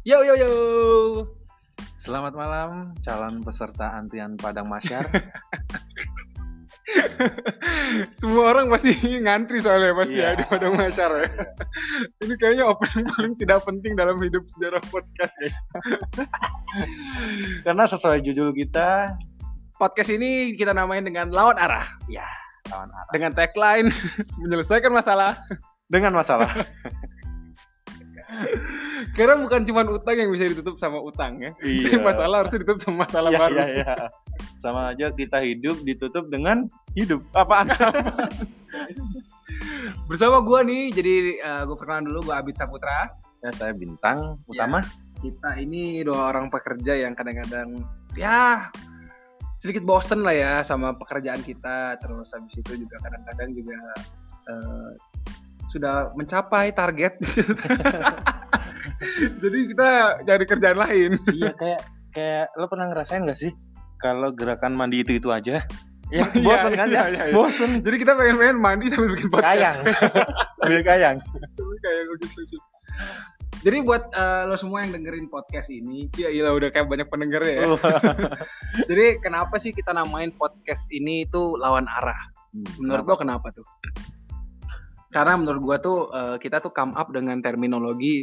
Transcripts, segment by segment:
Yo yo yo. Selamat malam calon peserta antrian Padang Masyar. Semua orang pasti ngantri soalnya pasti ya Iya. di Padang Masyar ya. Ini kayaknya opening paling tidak penting dalam hidup sejarah podcast ya. Karena sesuai judul kita, Podcast ini kita namain dengan lawan arah ya lawan arah. dengan tagline menyelesaikan masalah. Dengan masalah. Karena bukan cuma utang yang bisa ditutup sama utang ya. Tapi masalah harusnya ditutup sama masalah Iya, baru. iya, iya. Sama aja kita hidup ditutup dengan hidup. Apaan? Bersama gua nih, jadi eh, gua perkenalan dulu gua Abid Saputra. ya, saya bintang utama. kita ini dua orang pekerja yang kadang-kadang ya sedikit bosen lah ya sama pekerjaan kita terus habis itu juga kadang-kadang juga eh, sudah mencapai target jadi kita cari kerjaan lain iya kayak kayak lo pernah ngerasain gak sih kalau gerakan mandi itu itu aja? Ya, bosen kan iya, ya? iya, iya. Bosen. jadi kita pengen-pengen mandi sambil bikin Kayang. podcast kayang. Sambil kayak lucu-lucu. jadi buat eh, lo semua yang dengerin podcast ini cia iya udah kayak banyak pendengar ya Oh. jadi kenapa sih kita namain podcast ini itu lawan arah Menurut lo kenapa tuh? Karena menurut gua tuh eh, kita tuh come up dengan terminologi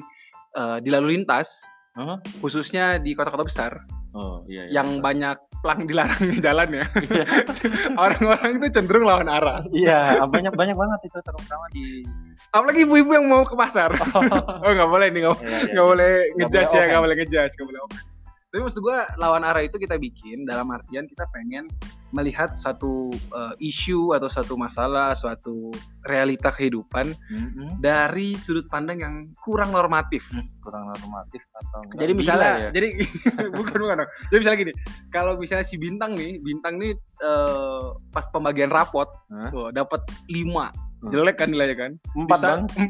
eh, di lalu lintas, Hah? khususnya di kota-kota besar Oh, iya, iya. yang banyak pelang dilarang di jalan ya. Orang-orang itu cenderung lawan arah. Iya, banyak banyak banget itu terutama di Apalagi ibu-ibu yang mau ke pasar. oh nggak boleh nih, nggak Iya, iya, nggak boleh ngejudge ya, nggak boleh ngejudge, nggak boleh. Tapi maksud gua lawan arah itu kita bikin dalam artian kita pengen melihat satu eh, isu atau satu masalah, suatu realita kehidupan Mm-mm. dari sudut pandang yang kurang normatif. kurang normatif atau Jadi misalnya, ya? jadi bukan bukan dong. Jadi misalnya gini, kalau misalnya si bintang nih, bintang nih eh, pas pembagian rapot, Hah? tuh dapat 5 Hmm. jelek kan nilainya kan? empat saat- bang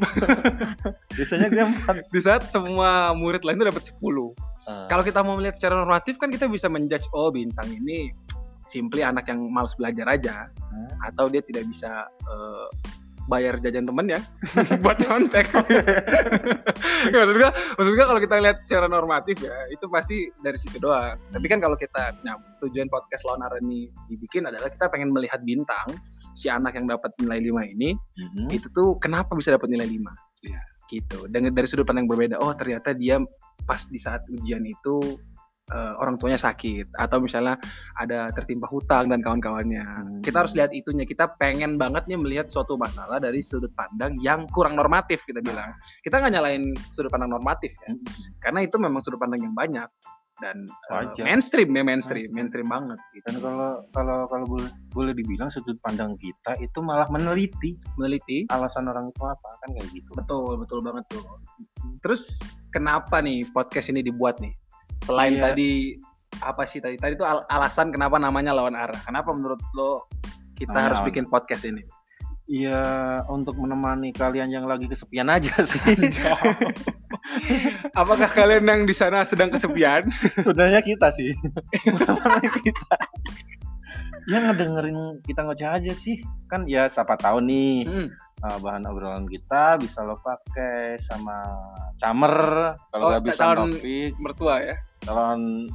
biasanya dia empat Di saat semua murid lain tuh dapat 10 Ah, Kalau kita mau melihat secara normatif kan kita bisa menjudge oh bintang ini simply anak yang malas belajar aja Hmm. atau dia tidak bisa eh, bayar jajan temen ya buat contek. Ya, maksud gua, maksud gua kalau kita lihat secara normatif ya itu pasti dari situ doang. Tapi kan kalau kita nah, tujuan podcast Lawan Arah ini dibikin adalah kita pengen melihat bintang si anak yang dapat nilai 5 ini mhm. itu tuh kenapa bisa dapat nilai 5 Iya. gitu dengan dari sudut pandang berbeda oh ternyata dia pas di saat ujian itu eh, orang tuanya sakit atau misalnya ada tertimpa hutang dan kawan-kawannya Hmm. kita harus lihat itunya kita pengen banget nih melihat suatu masalah dari sudut pandang yang kurang normatif kita bilang kita nggak nyalain sudut pandang normatif ya karena itu memang sudut pandang yang banyak dan Wajar. mainstream ya mainstream Mainstream. mainstream banget gitu dan kalau kalau kalau boleh boleh dibilang sudut pandang kita itu malah meneliti meneliti alasan orang itu apa kan kayak gitu Betul, betul banget tuh. Terus kenapa nih podcast ini dibuat nih? Selain Iya. tadi apa sih tadi? Tadi itu al- alasan kenapa namanya lawan arah. Kenapa menurut lo kita Namanya harus bikin podcast ini? Iya untuk menemani kalian yang lagi kesepian aja sih Apakah kalian yang di sana sedang kesepian? sebenarnya kita sih kita yang ngedengerin kita ngoceh aja sih kan ya siapa tahu nih Hmm. uh, bahan obrolan kita bisa lo pakai sama camer kalau Oh, nggak bisa calon- topik Mertua ya. Calon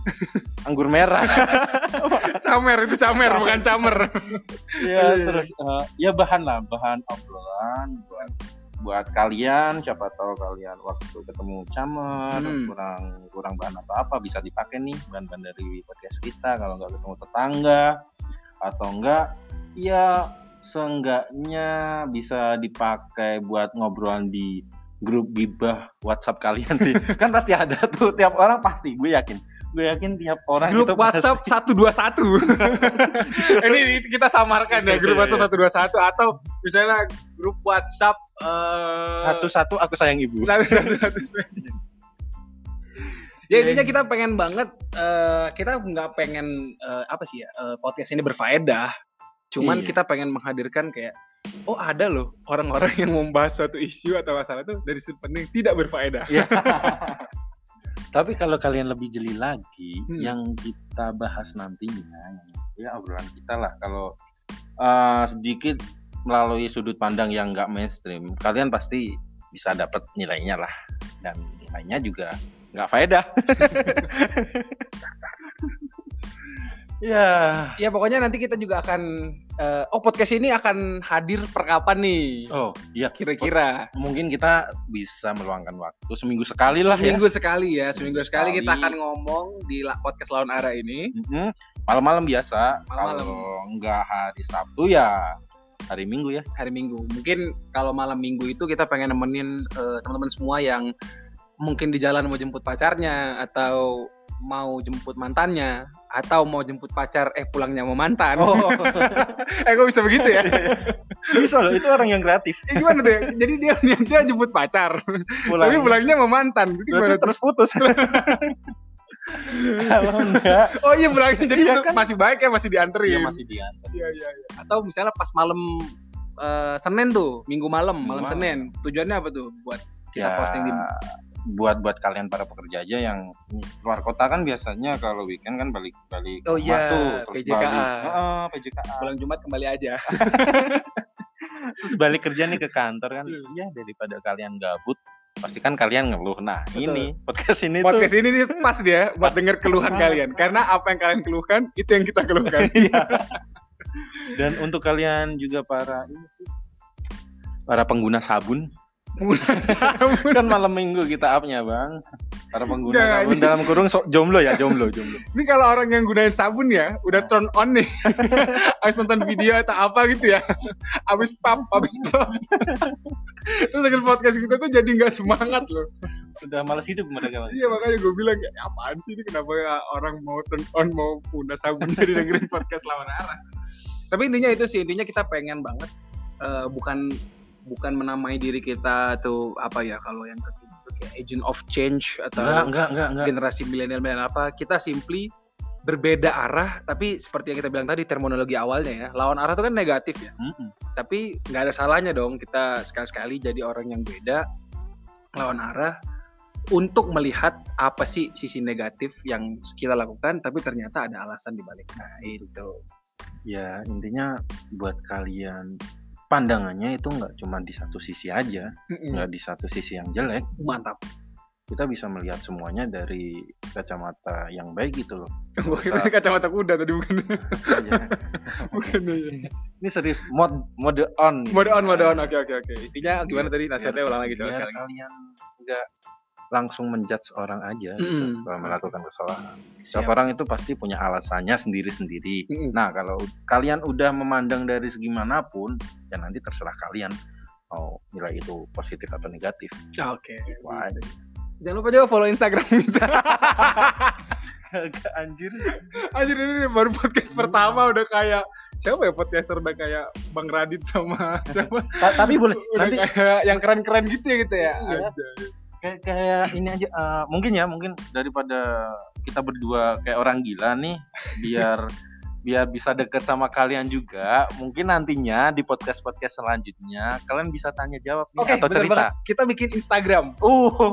anggur merah Camer itu camer bukan camer. ya Iya. terus uh, ya bahan lah bahan obrolan buat buat kalian siapa tahu kalian waktu ketemu camer Hmm. kurang kurang bahan apa apa bisa dipakai nih bahan-bahan dari podcast kita kalau nggak ketemu tetangga atau enggak ya seenggaknya bisa dipakai buat ngobrolan di grup gibah WhatsApp kalian sih. Kan pasti ada tuh tiap orang pasti. Gue yakin. Gue yakin tiap orang Grup itu WhatsApp 121. ini kita samarkan ya grup Iya, WhatsApp 121 atau misalnya grup WhatsApp eh satu-satu aku sayang ibu. Satu, satu, satu, satu. ya intinya kita pengen banget eh, kita nggak pengen eh, apa sih ya eh, podcast ini berfaedah. Cuman Iya. kita pengen menghadirkan kayak oh ada loh orang-orang yang membahas suatu isu atau masalah itu dari sudut pandang tidak berfaedah Ya. Tapi kalau kalian lebih jeli lagi, Hmm. yang kita bahas nantinya, ya obrolan kita lah. Kalau uh, sedikit melalui sudut pandang yang nggak mainstream, kalian pasti bisa dapat nilainya lah. Dan nilainya juga nggak faedah. ya. Ya pokoknya nanti kita juga akan eh, oh podcast ini akan hadir per kapan nih? Oh, iya. Kira-kira Mungkin kita bisa meluangkan waktu seminggu sekali lah seminggu sekali ya, seminggu sekali kita Sekali. akan ngomong di podcast lawan arah ini. ya. Mhm. Malam-malam biasa. Malam-malam. Kalau nggak hari Sabtu ya hari Minggu ya. hari Minggu. Mungkin kalau malam Minggu itu kita pengen nemenin eh, teman-teman semua yang mungkin di jalan mau jemput pacarnya atau mau jemput mantannya atau mau jemput pacar eh pulangnya mau mantan. Oh, eh kok bisa begitu ya? bisa loh. Itu orang yang kreatif. Eh, gimana tuh? ya? Jadi dia niatnya jemput pacar, tapi pulangnya mau mantan. Itu gimana terus putus. Kalau enggak, Oh iya pulangnya jadi Iya kan? masih baik ya masih dianterin. dia masih diantar. Iya iya iya. Atau misalnya pas malam eh, Senin tuh, Minggu malam, malam malam. Senin. Tujuannya apa tuh? Buat kita Ya, posting di buat buat kalian para pekerja aja yang luar kota kan biasanya kalau weekend kan balik balik Oh iya, tuh, terus PJKA. balik Heeh, PJKA pulang Jumat kembali aja. terus balik kerja nih ke kantor kan ya daripada kalian gabut pasti kan kalian ngeluh nah Betul. ini podcast ini Podcast tuh ini nih pas dia buat denger keluhan kalian. Karena apa yang kalian keluhkan itu yang kita keluhkan. Iya. dan untuk kalian juga para ini sih para pengguna sabun Pengguna sabun. kan malam minggu kita upnya bang para pengguna Nggak, sabun ini- dalam kurung so- jomblo ya jomblo jomblo Ini kalau orang yang gunain sabun ya, udah turn on nih. Habis nonton video atau apa gitu ya. Habis pap, habis pap. Terus dengan podcast kita tuh jadi nggak semangat loh. udah malas hidup mereka Iya makanya gue bilang kayak apaan sih ini kenapa ya orang mau turn on mau guna sabun jadi dengerin podcast lawan arah. Tapi intinya itu sih intinya kita pengen banget eh, bukan bukan menamai diri kita atau apa ya kalau yang ketiga kayak agent of change atau enggak enggak enggak enggak. generasi milenial milenial apa kita simply berbeda arah tapi seperti yang kita bilang tadi terminologi awalnya ya lawan arah itu kan negatif ya. Mm-mm. tapi nggak ada salahnya dong kita sekali-sekali jadi orang yang beda lawan arah untuk melihat apa sih sisi negatif yang kita lakukan tapi ternyata ada alasan di baliknya itu. Ya intinya buat kalian pandangannya itu nggak cuma di satu sisi aja nggak di satu sisi yang jelek. Mantap. Kita bisa melihat semuanya dari kacamata yang baik gitu loh. Kacamata kuda tadi bukan. Ya. bukan ya. ini serius mod mode on. Mode on mode on. Oke oke oke. Intinya gimana tadi nasihatnya? Ulang lagi biar sekali. kalian nggak langsung menjudge orang aja gitu, kalau melakukan kesalahan. Setiap orang itu pasti punya alasannya sendiri-sendiri. Mm-mm. Nah, kalau kalian udah memandang dari segi mana pun, ya nanti terserah kalian mau nilai itu positif atau negatif. oke Wah, jangan lupa juga follow Instagram kita agak anjir. Anjir ini baru podcast pertama udah kayak siapa ya podcaster udah kayak Bang Radit sama siapa? Ta- tapi boleh nanti kayak yang keren-keren gitu ya gitu ya. Iya. Kayak, kayak ini aja eh, mungkin ya, mungkin daripada kita berdua kayak orang gila nih, biar biar bisa deket sama kalian juga, mungkin nantinya di podcast-podcast selanjutnya kalian bisa tanya jawab nih, Oke, atau bener cerita. banget. Kita bikin Instagram. Uh,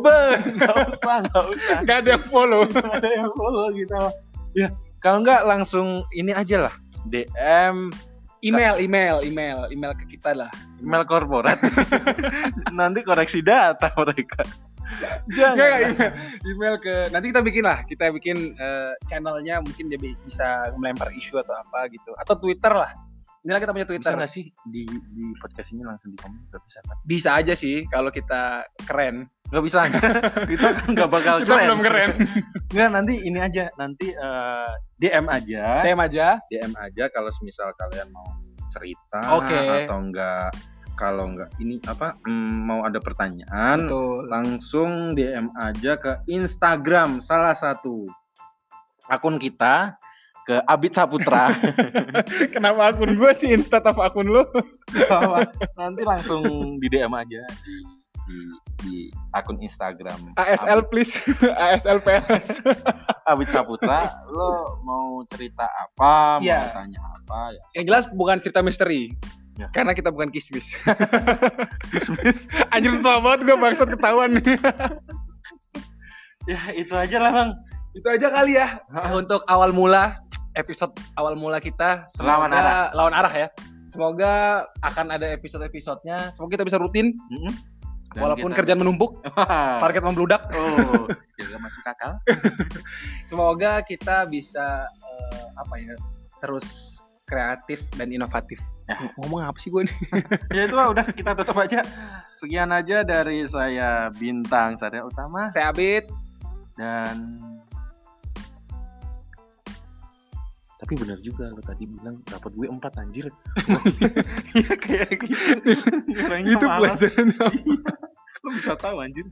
nggak usah, nggak usah. gak ada yang follow. ada yang follow gitu. Ya, kalau nggak langsung ini aja lah. DM Email, email, email, email ke kita lah. email korporat. Nanti koreksi data mereka. Enggak, enggak, Jangan. email, email ke nanti kita bikin lah. Kita bikin eh, channelnya mungkin jadi bisa melempar isu atau apa gitu. Atau Twitter lah. Inilah kita punya Bisa Twitter. nggak sih di di podcast ini langsung di komen? Nggak bisa kan? Bisa aja sih kalau kita keren. Nggak bisa. kita kan nggak bakal Kita keren. belum keren. Nggak, nanti ini aja. Nanti eh, DM aja. Tem aja. DM aja kalau semisal kalian mau cerita Oke. atau enggak kalau enggak ini apa mm, mau ada pertanyaan Betul. langsung DM aja ke Instagram salah satu akun kita ke Abid Saputra Kenapa akun gue sih instead of akun lo? nanti langsung di DM aja di di, di akun Instagram ASL Abid, please. ASL PS. Abid Saputra lo mau cerita apa mau Iya. tanya apa ya Yang jelas bukan cerita misteri. Ya. Karena kita bukan kismis. kismis. Anjir tua banget gue bangsat ketahuan nih. ya itu aja lah bang Itu aja kali ya untuk awal mula episode awal mula kita. Semoga- Lawan arah. Lawan arah ya. Semoga akan ada episode-episodenya. Semoga kita bisa rutin. Mm-mm. Dan Walaupun kerjaan menumpuk, Wah. parket membludak. Oh, juga masuk akal. Semoga kita bisa eh, apa ya terus kreatif dan inovatif. Ya. Ngomong apa sih gue nih? ya itu lah, udah kita tutup aja. Sekian aja dari saya Bintang Satria Utama Saya Abid. dan tapi benar juga lo tadi bilang dapat gue empat anjir. Iya kayak gitu. Itu pelajaran Lo bisa tahu anjir.